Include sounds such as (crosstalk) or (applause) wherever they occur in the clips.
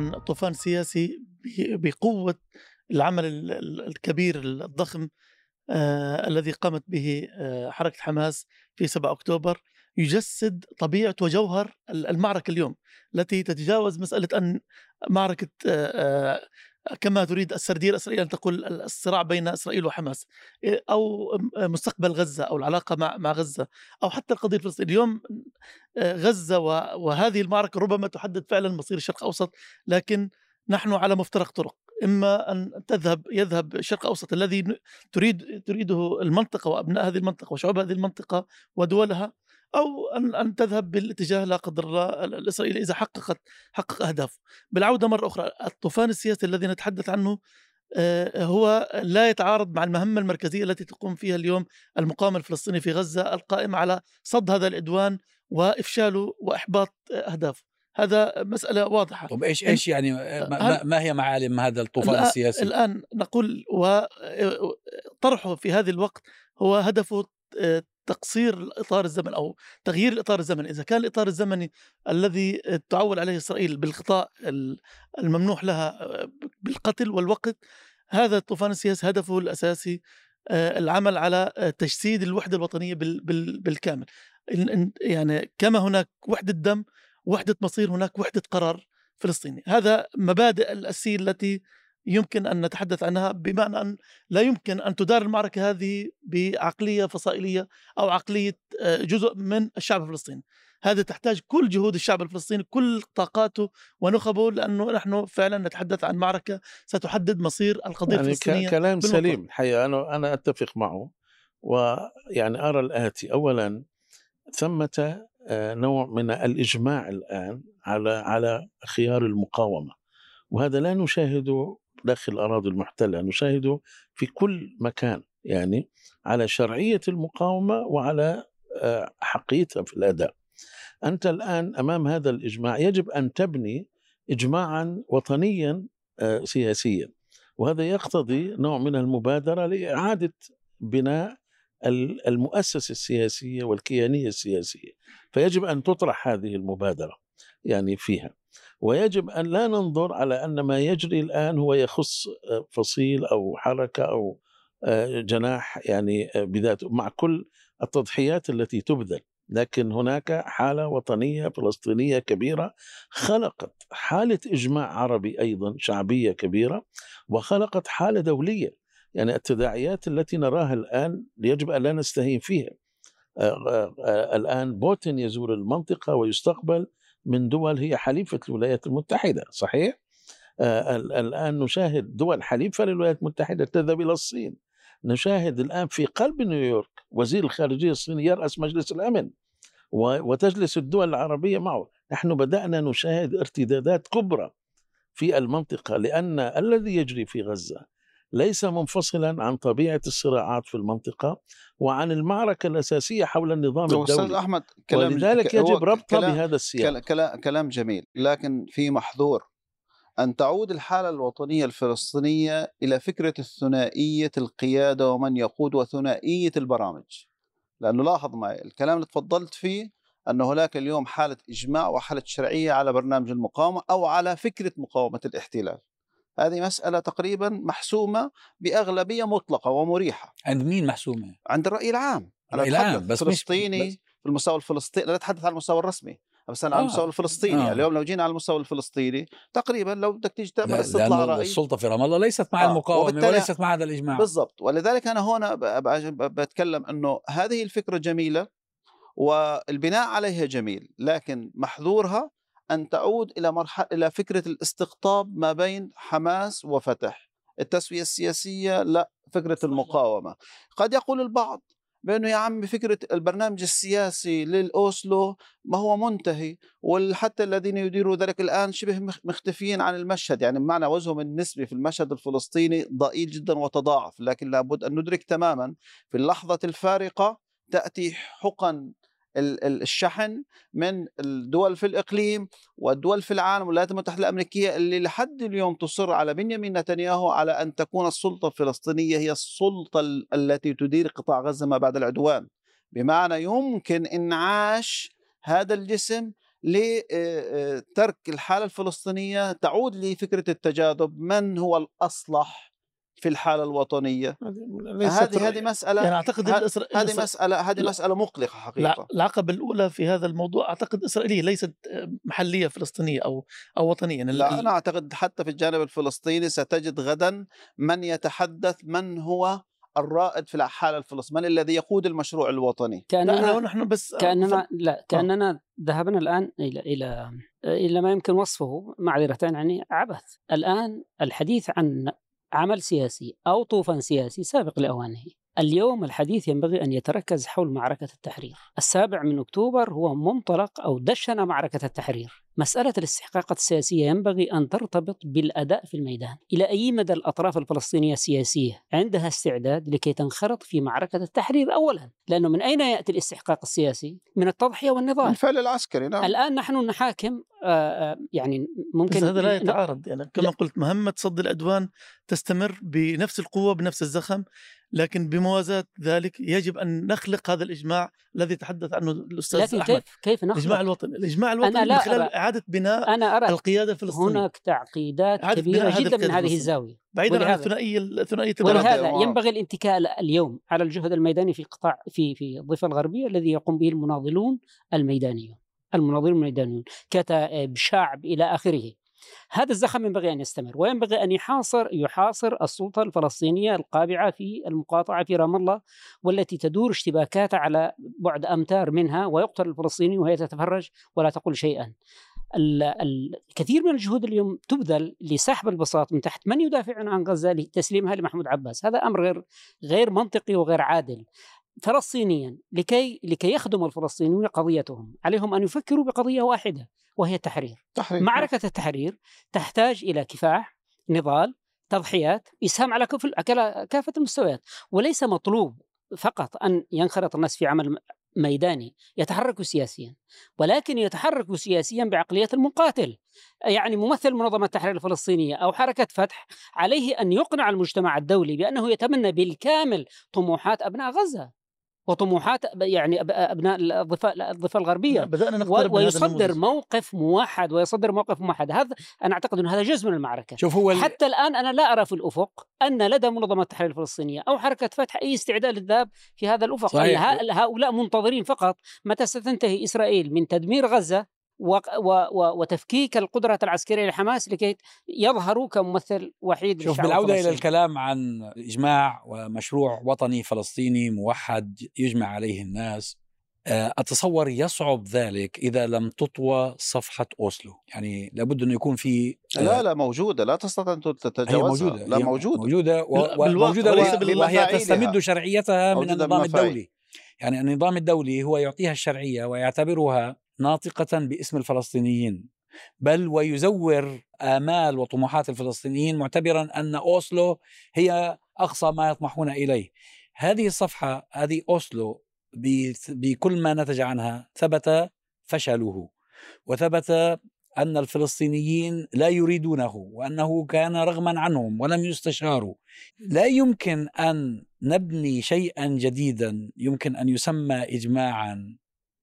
عن طوفان سياسي بقوة العمل الكبير الضخم آه الذي قامت به آه حركة حماس في 7 أكتوبر يجسد طبيعة وجوهر المعركة اليوم التي تتجاوز مسألة أن معركة آه, آه، كما تريد السردير الإسرائيلية أن تقول الصراع بين إسرائيل وحماس إيه، أو مستقبل غزة أو العلاقة مع مع غزة أو حتى القضية الفلسطينية. اليوم آه، غزة وهذه المعركة ربما تحدد فعلا مصير الشرق الأوسط لكن نحن على مفترق طرق. إما أن تذهب يذهب الشرق الأوسط الذي تريد تريده المنطقة وأبناء هذه المنطقة وشعوب هذه المنطقة ودولها أو أن أن تذهب بالاتجاه لا قدر الله الاسرائيلي إذا حققت حقق اهدافه. بالعودة مرة أخرى الطوفان السياسي الذي نتحدث عنه آه، هو لا يتعارض مع المهمة المركزية التي تقوم فيها اليوم المقاومة الفلسطينيه في غزة القائمه على صد هذا العدوان وإفشاله وإحباط اهدافه. هذا مسألة واضحة طب إيش إيش يعني ما, ما هي معالم هذا الطوفان السياسي؟ الآن نقول وطرحه في هذه الوقت هو هدفه تقصير الاطار الزمني أو تغيير الاطار الزمني، إذا كان الإطار الزمني الذي تعول عليه إسرائيل بالغطاء الممنوح لها بالقتل والوقت هذا الطوفان السياسي هدفه الأساسي العمل على تجسيد الوحدة الوطنية بالكامل. يعني كما هناك وحدة دم وحدة مصير هناك وحدة قرار فلسطيني، هذا مبادئ الاساسيه التي يمكن أن نتحدث عنها بمعنى أن لا يمكن أن تدار المعركة هذه بعقلية فصائلية أو عقلية آه، جزء من الشعب الفلسطيني. هذا تحتاج كل جهود الشعب الفلسطيني كل طاقاته ونخبه لأنه نحن فعلا نتحدث عن معركة ستحدد مصير القضية يعني الفلسطينية كلام بالمطلق. سليم الحقيقة أنا أنا أتفق معه ويعني أرى الآتي اولا ثمة آه، نوع من الإجماع الآن على على خيار المقاومة وهذا لا نشاهده داخل الأراضي المحتلة نشاهده في كل مكان يعني على شرعية المقاومة وعلى آه، حقيتها في الأداء. أنت الآن أمام هذا الإجماع يجب أن تبني إجماعا وطنيا آه، سياسيا. وهذا يقتضي نوع من المبادرة لإعادة بناء المؤسسة السياسية والكيانية السياسية. فيجب أن تطرح هذه المبادرة يعني فيها. ويجب أن لا ننظر على أن ما يجري الآن هو يخص آه، فصيل أو حركة أو آه، جناح يعني آه، بذاته مع كل التضحيات التي تبذل. لكن هناك حالة وطنية فلسطينية كبيرة خلقت حالة إجماع عربي أيضا شعبية كبيرة وخلقت حالة دولية. يعني التداعيات التي نراها الآن يجب أن لا نستهين فيها. الآن بوتين يزور المنطقة ويستقبل من دول هي حليفة الولايات المتحدة صحيح؟ آه الآن نشاهد دول حليفة للولايات المتحدة تذهب إلى الصين نشاهد الآن في قلب نيويورك وزير الخارجية الصيني يرأس مجلس الأمن وتجلس الدول العربية معه نحن بدأنا نشاهد ارتدادات كبرى في المنطقة لأن الذي يجري في غزة ليس منفصلا عن طبيعة الصراعات في المنطقة وعن المعركة الأساسية حول النظام الدولي أستاذ أحمد كلام ولذلك يجب ربطها بهذا السياق. كلام, كلام جميل لكن في محظور. أن تعود الحالة الوطنية الفلسطينية إلى فكرة الثنائية القيادة ومن يقود وثنائية البرامج. لأنه لاحظ معي الكلام اللي تفضلت فيه أن هناك اليوم حالة إجماع وحالة شرعية على برنامج المقاومة أو على فكرة مقاومة الاحتلال. هذه مسألة تقريبا محسومة بأغلبية مطلقة ومريحة عند مين محسومة؟ عند الرأي العام الرأي العام بس فلسطيني مش... في المستوى الفلسطيني لا أتحدث عن المستوى الرسمي بس أنا آه. على المستوى الفلسطيني آه. اليوم لو جينا على المستوى الفلسطيني تقريبا لو بدك تيجي تعمل استطلاع رأي السلطة في رام الله ليست مع آه. المقاومة وليست مع هذا الإجماع بالضبط ولذلك أنا هنا بتكلم أنه هذه الفكرة جميلة والبناء عليها جميل لكن محظورها أن تعود إلى مرحلة إلى فكرة الاستقطاب ما بين حماس وفتح. التسوية السياسية لا فكرة المقاومة. قد يقول البعض بأنه يا عمي فكرة البرنامج السياسي للأوسلو ما هو منتهي وحتى الذين يديروا ذلك الآن شبه مختفيين عن المشهد. يعني بمعنى وجههم النسبي في المشهد الفلسطيني ضئيل جدا وتضاعف لكن لابد أن ندرك تماما في اللحظة الفارقة تأتي حقن الشحن من الدول في الإقليم والدول في العالم والولايات المتحدة الأمريكية اللي لحد اليوم تصر على بنيامين نتنياهو على أن تكون السلطة الفلسطينية هي السلطة التي تدير قطاع غزة ما بعد العدوان. بمعنى يمكن إنعاش هذا الجسم لترك الحالة الفلسطينية تعود لفكرة التجاذب من هو الأصلح في الحالة الوطنية. هذه هذه مسألة يعني أعتقد هذه مسألة هذه مسألة مقلقة حقيقة. العقبة الأولى في هذا الموضوع أعتقد إسرائيلية ليست محلية فلسطينية أو أو وطنية. يعني لا أنا أعتقد حتى في الجانب الفلسطيني ستجد غدا من يتحدث من هو الرائد في الحالة الفلسطينية من الذي يقود المشروع الوطني. كأننا نحن بس كأننا لا آه. كأننا ذهبنا الآن إلى إلى إلى ما يمكن وصفه معذرة يعني عبث. الآن الحديث عن عمل سياسي أو طوفان سياسي سابق لأوانه. اليوم الحديث ينبغي أن يتركز حول معركة التحرير. السابع من أكتوبر هو منطلق أو دشن معركة التحرير. مسألة الاستحقاقات السياسية ينبغي أن ترتبط بالأداء في الميدان. إلى أي مدى الأطراف الفلسطينية السياسية؟ عندها استعداد لكي تنخرط في معركة التحرير أولا لأنه من أين يأتي الاستحقاق السياسي؟ من التضحية والنضال الفعل العسكري نعم. الآن نحن نحاكم آآ آآ يعني ممكن بس هذا لا يتعارض يعني كما قلت مهمة صد العدوان تستمر بنفس القوة بنفس الزخم. لكن بموازاة ذلك يجب أن نخلق هذا الإجماع الذي تحدث عنه الأستاذ لكن أحمد كيف كيف نخلق؟ الإجماع الوطني الإجماع الوطني أنا لا من خلال أرى إعادة بناء أنا أرى القيادة الفلسطينية هناك تعقيدات كبيرة جدا من هذه الزاوية بعيدا عن الثنائية الثنائية ولهذا ينبغي الاتكاء اليوم على الجهد الميداني في قطاع في في الضفة الغربية الذي يقوم به المناضلون الميدانيون المناضلون الميدانيون كتائب شعب إلى آخره. هذا الزخم ينبغي أن يستمر وينبغي أن يحاصر يحاصر السلطة الفلسطينية القابعة في المقاطعة في رام الله والتي تدور اشتباكاتها على بعد أمتار منها ويقتل الفلسطيني وهي تتفرج ولا تقول شيئا. الكثير من الجهود اليوم تبذل لسحب البساط من تحت من يدافع عن غزة لتسليمها لمحمود عباس، هذا أمر غير غير منطقي وغير عادل. فلسطينيا لكي لكي يخدم الفلسطينيون قضيتهم عليهم أن يفكروا بقضية واحدة وهي التحرير تحرير. معركة التحرير تحتاج إلى كفاح نضال تضحيات إسهام على كافة المستويات وليس مطلوب فقط أن ينخرط الناس في عمل ميداني يتحرك سياسيا ولكن يتحرك سياسيا بعقلية المقاتل يعني ممثل منظمة التحرير الفلسطينية أو حركة فتح عليه أن يقنع المجتمع الدولي بأنه يتمنى بالكامل طموحات أبناء غزة وطموحات يعني أبناء الضفه الضفه الغربية. بدأنا نقترب ويصدر موقف موحد ويصدر موقف موحد. هذا أنا أعتقد إن هذا جزء من المعركة. شوف هو حتى الآن أنا لا أرى في الأفق أن لدى منظمة التحرير الفلسطينية أو حركة فتح أي استعداد للذهاب في هذا الأفق. صحيح. هؤلاء منتظرين فقط؟ متى ستنتهي إسرائيل من تدمير غزة؟ وتفكيك القدرة العسكرية لحماس لكي يظهروا كممثل وحيد شوف بالعودة إلى الكلام عن إجماع ومشروع وطني فلسطيني موحد يجمع عليه الناس آه، أتصور يصعب ذلك إذا لم تطوى صفحة أوسلو. يعني لابد أنه يكون في آه، لا لا موجودة. لا تستطيع أن تتجاوزها. موجودة لا موجودة. موجودة وموجودة وهي تستمد شرعيتها من النظام الدولي. يعني النظام الدولي هو يعطيها الشرعية ويعتبرها ناطقة باسم الفلسطينيين بل ويزور آمال وطموحات الفلسطينيين معتبرا أن أوسلو هي أقصى ما يطمحون إليه. هذه الصفحة هذه أوسلو بكل ما نتج عنها ثبت فشله وثبت أن الفلسطينيين لا يريدونه وأنه كان رغما عنهم ولم يستشاروا. لا يمكن أن نبني شيئا جديدا يمكن أن يسمى إجماعا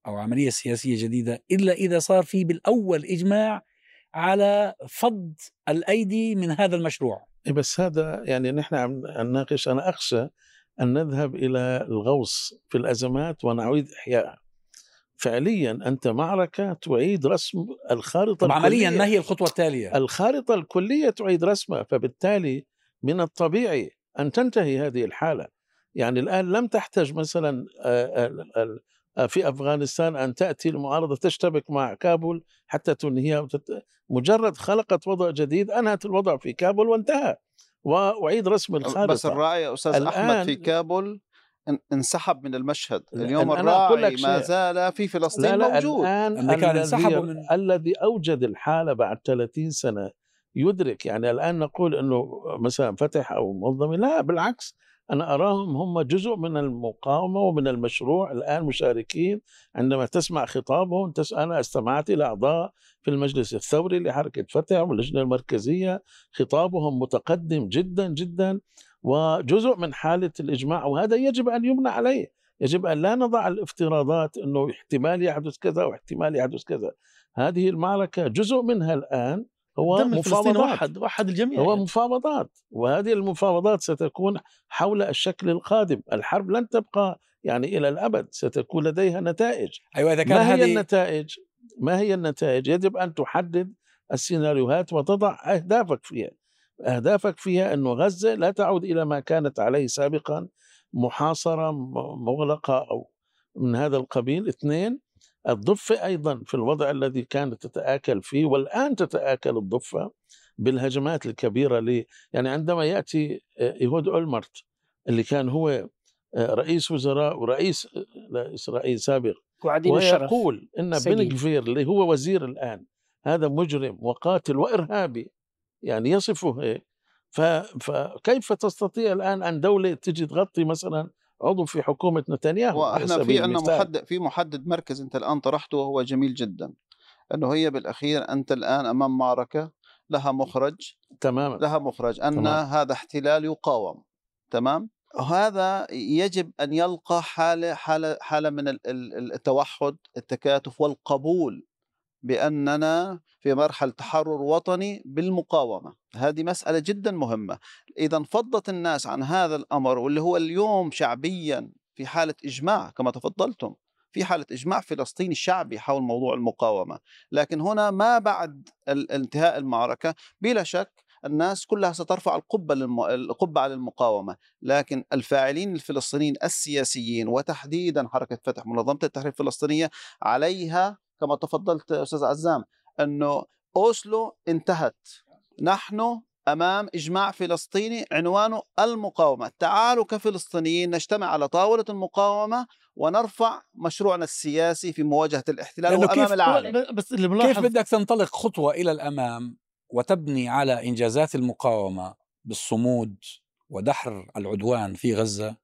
أو عملية سياسية جديدة إلا إذا صار في بالأول إجماع على فض الأيدي من هذا المشروع. إيه، بس هذا يعني نحن عم نناقش أنا أخشى أن نذهب إلى الغوص في الأزمات ونعيد إحيائها فعليا أنت معركة تعيد رسم الخارطة طب عمليا ما هي الخطوة التالية؟ الخارطة الكلية تعيد رسمها فبالتالي من الطبيعي أن تنتهي هذه الحالة. يعني الآن لم تحتاج مثلا في أفغانستان أن تأتي المعارضة تشتبك مع كابول حتى تنهيها وتت... مجرد خلقت وضع جديد أنهت الوضع في كابول وانتهى. واعيد رسم الخارطه بس الراعي أستاذ أحمد في كابول انسحب من المشهد. اليوم الراعي ما زال في فلسطين لا لا موجود. الان الذي, من... الذي أوجد الحالة بعد 30 سنة يدرك. يعني الآن نقول إنه مثلا فتح أو منظمة. لا بالعكس. أنا أراهم هم جزء من المقاومة ومن المشروع الآن مشاركين عندما تسمع خطابهم أنا استمعت إلى أعضاء في المجلس الثوري لحركة فتح واللجنة المركزية. خطابهم متقدم جدا جدا وجزء من حالة الإجماع وهذا يجب أن يبنى عليه. يجب أن لا نضع الافتراضات إنه احتمال يحدث كذا واحتمال يحدث كذا. هذه المعركة جزء منها الآن. هو مفاوضات. وحد وحد الجميع هو يعني. مفاوضات. وهذه المفاوضات ستكون حول الشكل القادم. الحرب لن تبقى يعني إلى الأبد. ستكون لديها نتائج. أيوه إذا كان ما هي النتائج؟ ما هي النتائج؟ يجب أن تحدد السيناريوهات وتضع أهدافك فيها. أهدافك فيها انه غزة لا تعود إلى ما كانت عليه سابقا محاصرة مغلقة أو من هذا القبيل. اثنين الضفة أيضا في الوضع الذي كانت تتآكل فيه والآن تتآكل الضفة بالهجمات الكبيرة ل يعني عندما يأتي إيهود أولمرت اللي كان هو آه، رئيس وزراء ورئيس آه، اسرائيل سابق ويقول إن بن جفير اللي هو وزير الآن هذا مجرم وقاتل وإرهابي يعني يصفه هيك فكيف تستطيع الآن أن دولة تجي تغطي مثلا عضو في حكومة نتنياهو وإحنا في عندنا محدد في محدد مركز أنت الآن طرحته وهو جميل جدا أنه هي بالأخير أنت الآن أمام معركة لها مخرج تماما. لها مخرج أن تمام. هذا احتلال يقاوم تمام؟ هذا يجب أن يلقى حالة حالة حالة من التوحد التكاتف والقبول بأننا في مرحلة تحرر وطني بالمقاومة. هذه مسألة جدا مهمة. إذا انفضت الناس عن هذا الأمر واللي هو اليوم شعبيا في حالة إجماع كما تفضلتم في حالة إجماع فلسطيني شعبي حول موضوع المقاومة. لكن هنا ما بعد انتهاء المعركة بلا شك الناس كلها سترفع القبة للم... القبة المقاومة. لكن الفاعلين الفلسطينيين السياسيين وتحديدا حركة فتح منظمة التحرير الفلسطينية عليها كما تفضلت أستاذ عزام أنه أوسلو انتهت. نحن أمام إجماع فلسطيني عنوانه المقاومة، تعالوا كفلسطينيين نجتمع على طاولة المقاومة ونرفع مشروعنا السياسي في مواجهة الاحتلال وأمام العالم. بس اللي كيف بدك تنطلق خطوة إلى الأمام وتبني على إنجازات المقاومة بالصمود ودحر العدوان في غزة؟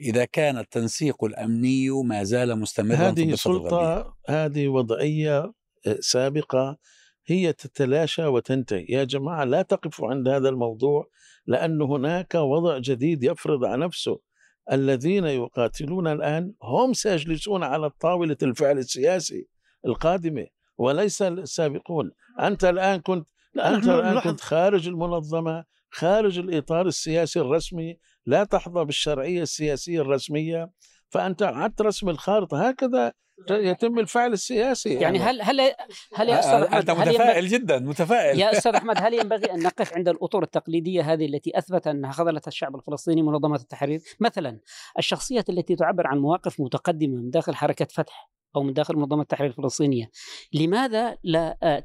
إذا كان التنسيق الأمني ما زال مستمرا هذه سلطة هذه وضعية آه، سابقة هي تتلاشى وتنتهي. يا جماعة لا تقفوا عند هذا الموضوع لأن هناك وضع جديد يفرض على نفسه. الذين يقاتلون الآن هم سيجلسون على طاولة الفعل السياسي القادمة وليس السابقون. أنت الآن كنت أنت الآن كنت خارج المنظمة خارج الإطار السياسي الرسمي لا تحظى بالشرعية السياسية الرسمية فأنت أعدت رسم الخارطة. هكذا يتم الفعل السياسي. يعني, يعني هل هل هل يا أستاذ أحمد أنت متفائل جدا متفائل. يا أستاذ أحمد هل (laughs) ينبغي أن نقف عند الاطر التقليدية هذه التي أثبت أنها خذلت الشعب الفلسطيني منظمة التحرير؟ مثلا الشخصيات التي تعبر عن مواقف متقدمة من داخل حركة فتح أو من داخل منظمة التحرير الفلسطينية لماذا لا آه،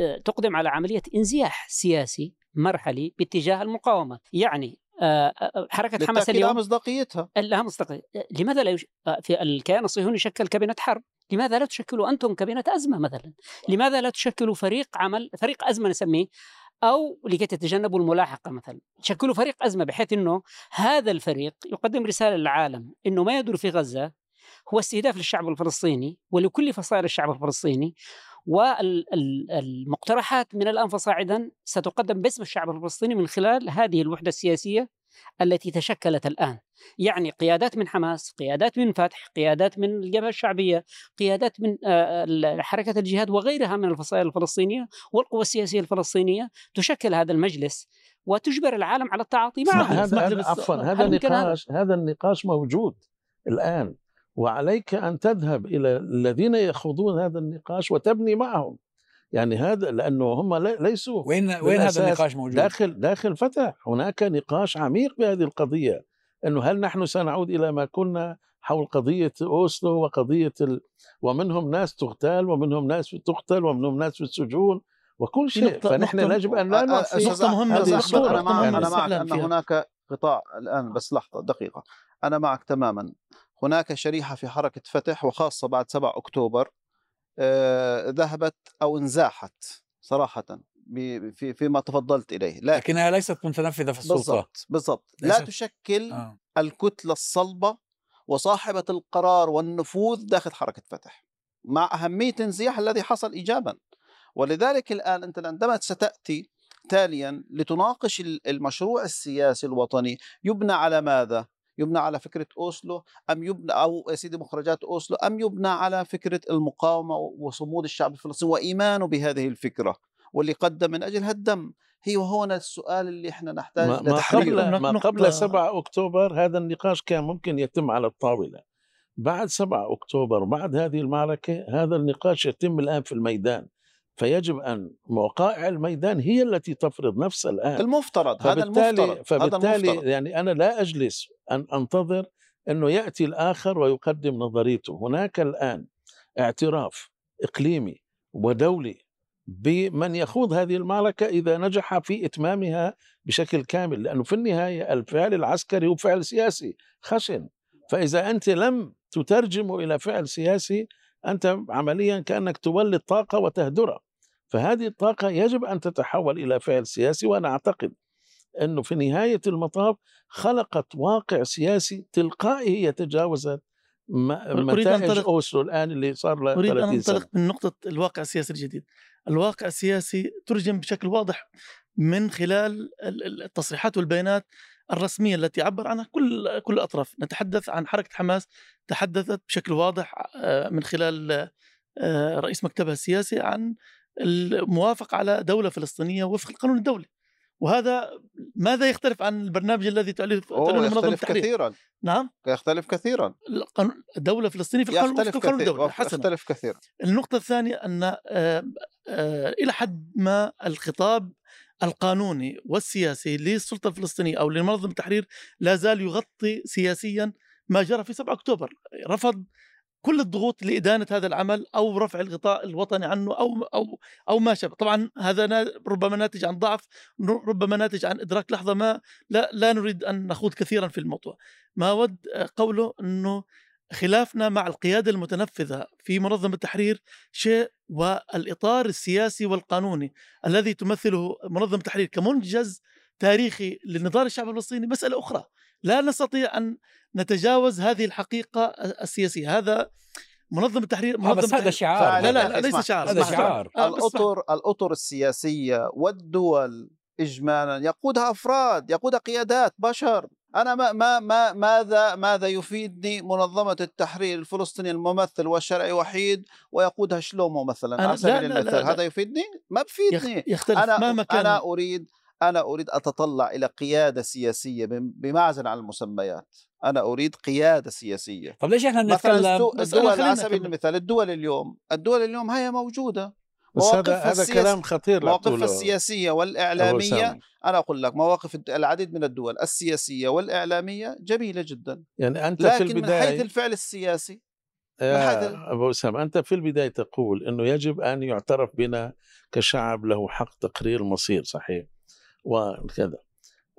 آه، تقدم على عملية انزياح سياسي مرحلي باتجاه المقاومة. يعني آه، آه، حركة حماس اليوم مصداقيتها لها مصداقيه لماذا لا يش... آه، في الكيان الصهيوني يشكل كابينة حرب؟ لماذا لا تشكلوا أنتم كابينة أزمة مثلا؟ لماذا لا تشكلوا فريق عمل فريق أزمة نسميه؟ أو لكي تتجنبوا الملاحقة مثلا. تشكلوا فريق أزمة بحيث إنه هذا الفريق يقدم رسالة للعالم إنه ما يدور في غزة هو استهداف للشعب الفلسطيني ولكل فصائل الشعب الفلسطيني والمقترحات من الان فصاعدا ستقدم باسم الشعب الفلسطيني من خلال هذه الوحدة السياسية التي تشكلت الآن. يعني قيادات من حماس قيادات من فتح قيادات من الجبهة الشعبية قيادات من حركة الجهاد وغيرها من الفصائل الفلسطينية والقوى السياسية الفلسطينية تشكل هذا المجلس وتجبر العالم على التعاطي معه. هذا عفوا هذا النقاش هذا النقاش موجود الآن. وعليك أن تذهب إلى الذين يخوضون هذا النقاش وتبني معهم. يعني هذا لأنه هم ليسوا وين وين هذا النقاش موجود؟ داخل داخل فتح. هناك نقاش عميق بهذه القضية إنه هل نحن سنعود إلى ما كنا حول قضية أوسلو وقضية ال... ومنهم ناس تغتال ومنهم ناس تقتل ومنهم ناس في السجون وكل شيء. فنحن يجب أن لا نعطي نقطة مهمة أنا معك. أنا معك ان هناك قطاع الآن بس لحظة دقيقة. أنا معك تماما. هناك شريحة في حركة فتح وخاصة بعد 7 أكتوبر آه، ذهبت أو انزاحت صراحة في فيما تفضلت إليه لكن لكنها ليست متنفذة في السلطة بالضبط بالضبط لا تشكل آه. الكتلة الصلبة وصاحبة القرار والنفوذ داخل حركة فتح مع أهمية انزياح الذي حصل إيجابا ولذلك الآن أنت عندما ستأتي تاليا لتناقش المشروع السياسي الوطني يبنى على ماذا؟ يبنى على فكرة أوسلو أم يبنى أو يا سيدي مخرجات أوسلو أم يبنى على فكرة المقاومة وصمود الشعب الفلسطيني وإيمانه بهذه الفكرة واللي قدم من اجلها الدم هي وهنا السؤال اللي إحنا نحتاج ما, ما قبل ما قبل 7 أكتوبر هذا النقاش كان ممكن يتم على الطاولة. بعد 7 أكتوبر بعد هذه المعركة هذا النقاش يتم الآن في الميدان. فيجب أن وقائع الميدان هي التي تفرض نفسها الآن. المفترض هذا المفترض فبالتالي هذا المفترض. يعني أنا لا أجلس أن أنتظر أنه يأتي الآخر ويقدم نظريته. هناك الآن اعتراف إقليمي ودولي بمن يخوض هذه المعركة إذا نجح في إتمامها بشكل كامل لأنه في النهاية الفعل العسكري هو فعل سياسي خشن. فإذا أنت لم تترجمه إلى فعل سياسي أنت عمليا كأنك تولد طاقة وتهدرها فهذه الطاقة يجب أن تتحول إلى فعل سياسي وأنا أعتقد أنه في نهاية المطاف خلقت واقع سياسي تلقائي يتجاوز نتائج أوسلو الآن اللي صار له أريد أن أنطلق من نقطة الواقع السياسي الجديد. الواقع السياسي ترجم بشكل واضح من خلال التصريحات والبيانات الرسمية التي عبر عنها كل كل الأطراف. نتحدث عن حركة حماس تحدثت بشكل واضح آه، من خلال آه، رئيس مكتبها السياسي عن الموافقة على دولة فلسطينية وفق القانون الدولي. وهذا ماذا يختلف عن البرنامج الذي تعلن منظمة التحرير كثيرا. نعم. يختلف كثيرا. الدولة الفلسطينية في القانون يختلف القانون الدولي حسنا. يختلف كثيرا. النقطة الثانية أن آه، آه، إلى حد ما الخطاب القانوني والسياسي للسلطة الفلسطينية أو لمنظمة التحرير لا زال يغطي سياسيا ما جرى في 7 أكتوبر. رفض كل الضغوط لإدانة هذا العمل أو رفع الغطاء الوطني عنه أو أو أو ما شابه، طبعا هذا ربما ناتج عن ضعف، ربما ناتج عن إدراك لحظة ما لا لا نريد أن نخوض كثيرا في الموضوع. ما أود قوله أنه خلافنا مع القيادة المتنفذة في منظمة التحرير شيء والإطار السياسي والقانوني الذي تمثله منظمة التحرير كمنجز تاريخي للنضال الشعب الفلسطيني مسألة أخرى لا نستطيع أن نتجاوز هذه الحقيقة السياسية. هذا منظمة التحرير منظمة بس هذا شعار. لا لا, لا ليس شعار. هذا شعار. الأطر الأطر السياسية والدول إجمالا. يقودها أفراد يقودها قيادات بشر. أنا ما ما ما ماذا ماذا يفيدني منظمة التحرير الفلسطيني الممثل والشرعي وحيد ويقودها شلومو مثلا على سبيل المثال؟ هذا يفيدني؟ ما بفيدني. يختلف أنا مهما كان. أنا أريد أنا أريد أتطلع إلى قيادة سياسية بمعزل عن المسميات. أنا أريد قيادة سياسية. طب ليش إحنا نتكلم الدول على سبيل المثال الدول اليوم الدول اليوم هي موجودة. بس هذا هذا كلام خطير مواقفها السياسية والإعلامية. أنا أقول لك مواقف العديد من الدول السياسية والإعلامية جميلة جدا. يعني أنت لكن في البداية من حيث الفعل السياسي يا أبو أسامة أنت في البداية تقول أنه يجب أن يعترف بنا كشعب له حق تقرير المصير صحيح؟ وكذا.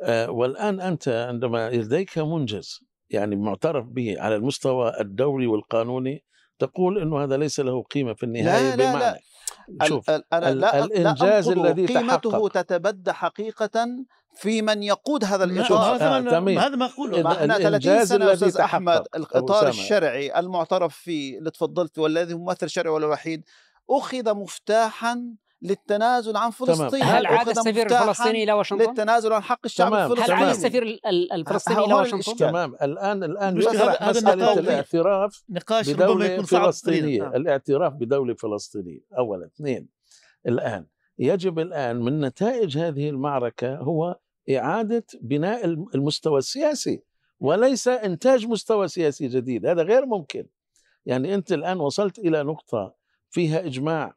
آه، والآن أنت عندما لديك منجز يعني معترف به على المستوى الدولي والقانوني تقول إنه هذا ليس له قيمة في النهاية لا لا. بمعنى. لا. شوف أنا لا الإنجاز لا الذي قيمته تحقق. تتبدى حقيقة في من يقود هذا الإطار. هذا ما هذا ما أقوله. ما إحنا 30 سنة أستاذ أحمد الاطار الشرعي المعترف فيه اللي تفضلت والذي ممثل الشرعي والوحيد أخذ مفتاحا للتنازل عن فلسطين هل عاد السفير الفلسطيني إلى واشنطن؟ للتنازل عن حق الشعب تمام. الفلسطيني هل عاد السفير الفلسطيني إلى واشنطن؟ تمام. الان الآن يطرح مسألة الاعتراف نقاش بدولة يكون فلسطينية. صعب. الاعتراف بدولة فلسطينية. أولا. اثنين. الآن يجب الآن من نتائج هذه المعركة هو إعادة بناء المستوى السياسي وليس إنتاج مستوى سياسي جديد. هذا غير ممكن. يعني أنت الآن وصلت إلى نقطة فيها إجماع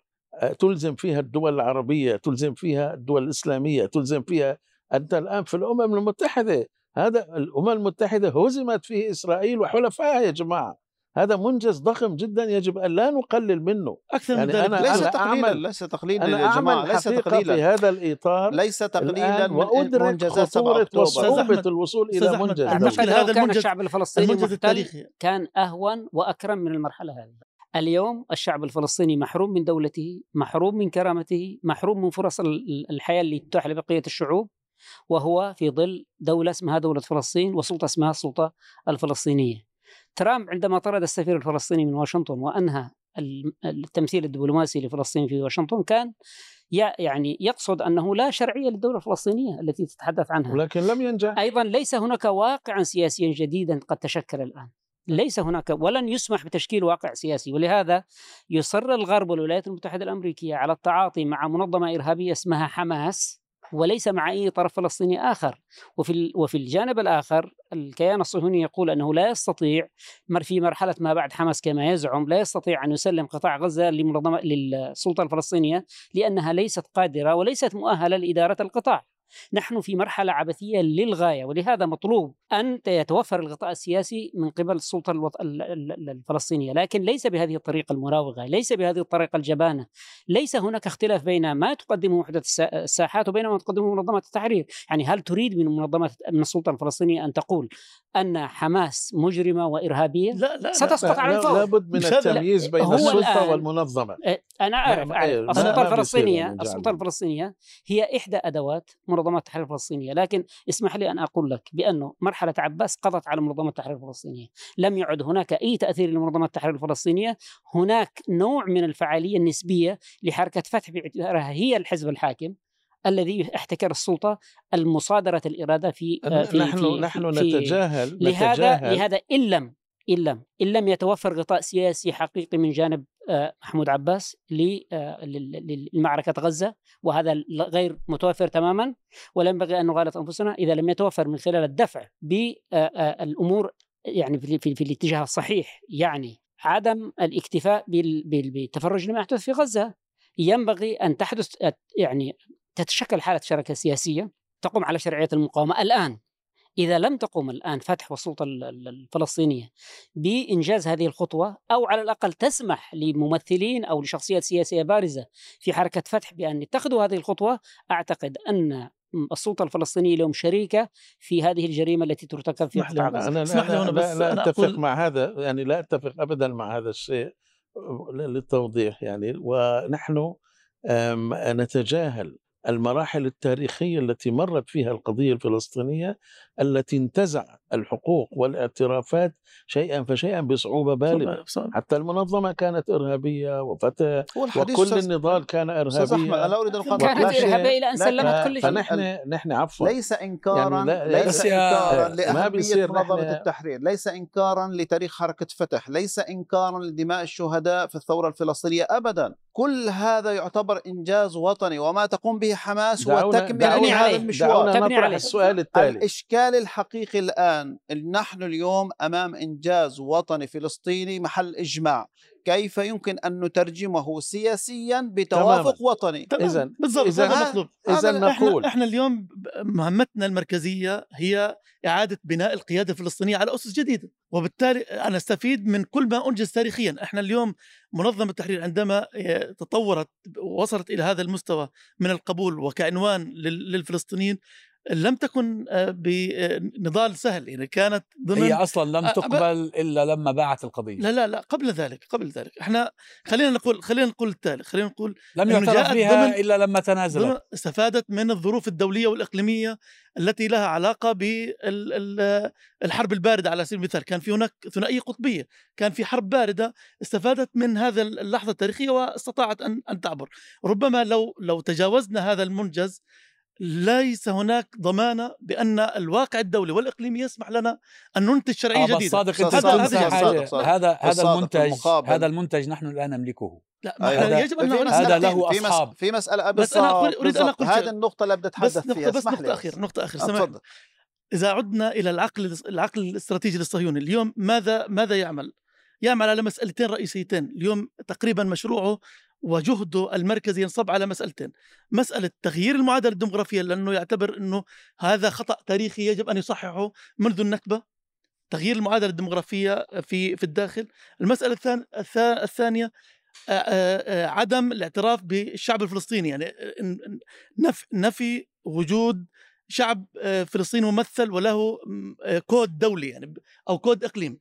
تلزم فيها الدول العربية تلزم فيها الدول الإسلامية تلزم فيها أنت الآن في الأمم المتحدة. هذا الأمم المتحدة هزمت فيه إسرائيل وحلفائها يا جماعة. هذا منجز ضخم جدا يجب أن لا نقلل منه. أكثر يعني من ذلك. أنا ليس تقليلا ليس تقليلا يا جماعة ليس تقليلا في هذا الإطار ليس تقليلا من وأدرك منجزات خطورة وصعوبه الوصول إلى منجز. المشكلة هذا كان الشعب الفلسطيني المحتل كان اهون وأكرم من المرحلة هذه. اليوم الشعب الفلسطيني محروم من دولته محروم من كرامته محروم من فرص الحياة اللي تتاح لبقية الشعوب وهو في ظل دولة اسمها دولة فلسطين وسلطة اسمها السلطة الفلسطينية. ترامب عندما طرد السفير الفلسطيني من واشنطن وأنهى التمثيل الدبلوماسي لفلسطين في واشنطن كان يعني يقصد أنه لا شرعية للدولة الفلسطينية التي تتحدث عنها. ولكن لم ينجح. أيضا ليس هناك واقعا سياسيا جديدا قد تشكل الآن. ليس هناك ولن يسمح بتشكيل واقع سياسي. ولهذا يصر الغرب والولايات المتحدة الأمريكية على التعاطي مع منظمة إرهابية اسمها حماس وليس مع أي طرف فلسطيني آخر. وفي وفي الجانب الآخر الكيان الصهيوني يقول أنه لا يستطيع في مرحلة ما بعد حماس كما يزعم لا يستطيع أن يسلم قطاع غزة لمنظمة للسلطة الفلسطينية لأنها ليست قادرة وليست مؤهلة لإدارة القطاع. نحن في مرحلة عبثية للغاية ولهذا مطلوب أن يتوفر الغطاء السياسي من قبل السلطة الوط... الفلسطينية. لكن ليس بهذه الطريقة المراوغة ليس بهذه الطريقة الجبانة. ليس هناك اختلاف بين ما تقدمه وحدة الساحات وبين ما تقدمه منظمة التحرير. يعني هل تريد من منظمة من السلطة الفلسطينية أن تقول أن حماس مجرمة وإرهابية؟ لا لا ستسقط على الفور. لابد من التمييز بين السلطة والمنظمة. أنا أعرف, أعرف. السلطة الفلسطينية السلطة الفلسطينية هي إحدى أدوات منظمة التحرير الفلسطينية لكن اسمح لي أن أقول لك بأنه مرحلة عباس قضت على منظمة التحرير الفلسطينية لم يعد هناك أي تأثير لمنظمة التحرير الفلسطينية هناك نوع من الفعالية النسبية لحركة فتح باعتبارها هي الحزب الحاكم الذي احتكر السلطة المصادرة الإرادة في في نحن في نحن في نتجاهل لهذا نتجاهل. لهذا إن لم إن لم إن لم يتوفر غطاء سياسي حقيقي من جانب محمود عباس لمعركة غزة وهذا غير متوفر تماما ولا ينبغي أن نغالط أنفسنا إذا لم يتوفر من خلال الدفع بالأمور يعني في, في, في الاتجاه الصحيح يعني عدم الاكتفاء بالتفرج لما يحدث في غزة ينبغي أن تحدث يعني تتشكل حالة شركة سياسية تقوم على شرعية المقاومة الآن. إذا لم تقم الآن فتح والسلطة الفلسطينية بإنجاز هذه الخطوة أو على الأقل تسمح لممثلين أو لشخصيات سياسية بارزة في حركة فتح بأن يتخذوا هذه الخطوة أعتقد أن السلطة الفلسطينية اليوم شريكة في هذه الجريمة التي ترتكب في قطاع غزة. أنا لا, لا, لا, لا أتفق أقول... مع هذا يعني لا أتفق أبدا مع هذا الشيء للتوضيح يعني. ونحن نتجاهل المراحل التاريخية التي مرت فيها القضية الفلسطينية التي انتزع الحقوق والاعترافات شيئا فشيئا بصعوبة بالغة. حتى المنظمة كانت إرهابية وفتح وكل النضال كان إرهابي أنا لا أريد أن كانت إرهابية إلى أن سلمت كل شيء. فنحن نحن عفوا. ليس إنكارا يعني ليس إنكارا لأهمية منظمة التحرير. ليس إنكارا لتاريخ حركة فتح. ليس إنكارا لدماء الشهداء في الثورة الفلسطينية أبدا. كل هذا يعتبر إنجاز وطني. وما تقوم به حماس هو تكملة لهذا المشوار. دعونا نطرح السؤال التالي. الإشكال الحقيقي الآن نحن اليوم أمام إنجاز وطني فلسطيني محل إجماع. كيف يمكن أن نترجمه سياسيا بتوافق تماماً. وطني؟ إذا بالضبط هذا مطلوب إذا نقول. إحنا اليوم مهمتنا المركزية هي إعادة بناء القيادة الفلسطينية على أسس جديدة. وبالتالي أنا أستفيد من كل ما أنجز تاريخيا. إحنا اليوم منظمة التحرير عندما تطورت وصلت إلى هذا المستوى من القبول وكعنوان للفلسطينيين لم تكن آه، بنضال سهل يعني كانت ضمن هي أصلا لم تقبل إلا لما باعت القضية. لا لا لا قبل ذلك قبل ذلك. إحنا خلينا نقول خلينا نقول التالي خلينا نقول لم يعترف بها إلا لما تنازلت. استفادت من الظروف الدولية والإقليمية التي لها علاقة بالحرب الباردة على سبيل المثال. كان في هناك ثنائية قطبية كان في حرب باردة استفادت من هذا اللحظة التاريخية واستطاعت أن أن تعبر. ربما لو لو تجاوزنا هذا المنجز ليس هناك ضمانة بأن الواقع الدولي والإقليمي يسمح لنا أن ننتج شرعية آه جديدة. صادق انت هذا هذا هذا هذا المنتج هذا المنتج نحن لا نملكه. لا أيوة. يجب أن هذا له أصحاب. في مسألة بس أنا أريد أن أقول هذه النقطة اللي بدي أتحدث فيها. بس نقطة أخيرة نقطة أخيرة. سمح إذا عدنا إلى العقل العقل الاستراتيجي للصهيوني اليوم ماذا ماذا يعمل؟ يعمل على مسألتين رئيسيتين. اليوم تقريبا مشروعه وجهده المركزي ينصب على مسألتين. مسألة تغيير المعادلة الديمغرافية لأنه يعتبر أنه هذا خطأ تاريخي يجب أن يصححه منذ النكبة. تغيير المعادلة الديمغرافية في في الداخل. المسألة الثانية عدم الاعتراف بالشعب الفلسطيني. يعني نفي وجود شعب فلسطيني ممثل وله كود دولي يعني أو كود اقليم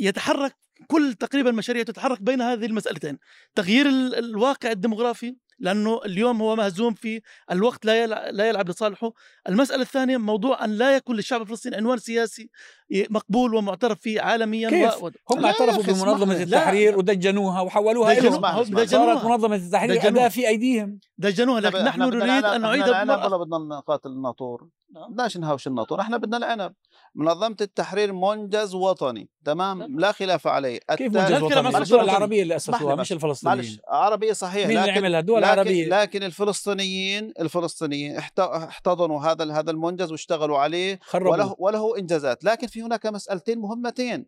يتحرك كل تقريبا مشاريع تتحرك بين هذه المسألتين. تغيير الواقع الديمغرافي لأنه اليوم هو مهزوم في الوقت لا يلعب, لا يلعب لصالحه. المسألة الثانية موضوع أن لا يكون للشعب الفلسطيني عنوان سياسي مقبول ومعترف فيه عالميا كيف؟ و... هم اعترفوا بمنظمة التحرير ودجنوها وحولوها دجنوها إلى صارت منظمة التحرير أداة في أيديهم. دجنوها. لكن نحن نريد أن نعيدها العنب ولا بدنا نقاتل الناطور؟ بدناش نهاوش الناطور. إحنا بدنا العنب. منظمة التحرير منجز وطني تمام؟ لا خلاف عليه. كيف منجز وطني؟ الدول العربية اللي اسسوها مش الفلسطينيين. معلش عربية صحيح مين اللي عملها؟ الدول العربية. لكن الفلسطينيين الفلسطينيين احتضنوا هذا هذا المنجز واشتغلوا عليه وله وله إنجازات. لكن في هناك مسألتين مهمتين.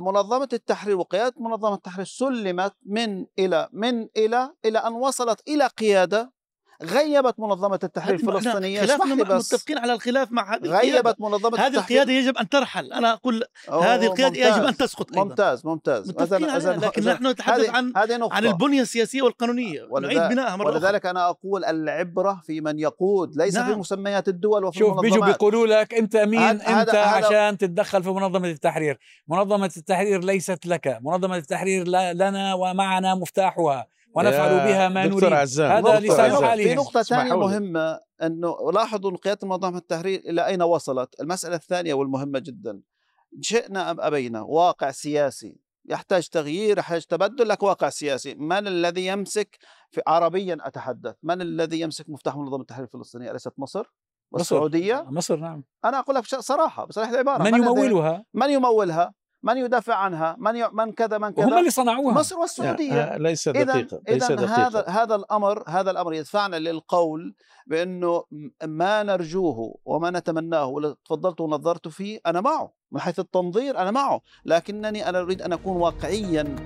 منظمة التحرير وقيادة منظمة التحرير سلمت من إلى من إلى إلى أن وصلت إلى قيادة غيبت منظمة التحرير الفلسطينية خلافنا بس. متفقين على الخلاف مع هذه غيبت منظمة هذه القيادة يجب أن ترحل. أنا أقول هذه القيادة يجب أن تسقط أيضا. ممتاز ممتاز. متفقين عليها لكن نحن نتحدث عن عن البنية السياسية والقانونية. نعيد بنائها مرة ولذلك أنا أقول العبرة في من يقود ليس نعم. في مسميات الدول وفي شوف بيجوا بيقولوا لك أنت مين؟ أنت عشان تتدخل في منظمة التحرير. منظمة التحرير ليست لك. منظمة التحرير لنا ومعنا مفتاحها. ونفعل بها ما نريد. هذا لسان حالهم في نقطة ثانية مهمة أنه لاحظوا قيادة منظمة التحرير إلى أين وصلت؟ المسألة الثانية والمهمة جدا. شئنا أم أبينا واقع سياسي. يحتاج تغيير يحتاج تبدل لك واقع سياسي. من الذي يمسك في عربيا أتحدث. من الذي يمسك مفتاح منظمة التحرير الفلسطينية؟ أليست مصر؟ والسعودية؟ مصر, مصر نعم. أنا أقول لك صراحة بصراحة العبارة من, من يمولها؟ من يمولها؟ من يدافع عنها؟ من ي... من كذا من كذا؟ هم اللي صنعوها. مصر والسعودية. ليس دقيقة ليس دقيقة. هذا هذا الأمر هذا الأمر يدفعنا للقول بأنه ما نرجوه وما نتمناه واللي تفضلت ونظرت فيه أنا معه من حيث التنظير أنا معه لكنني أنا أريد أن أكون واقعيا.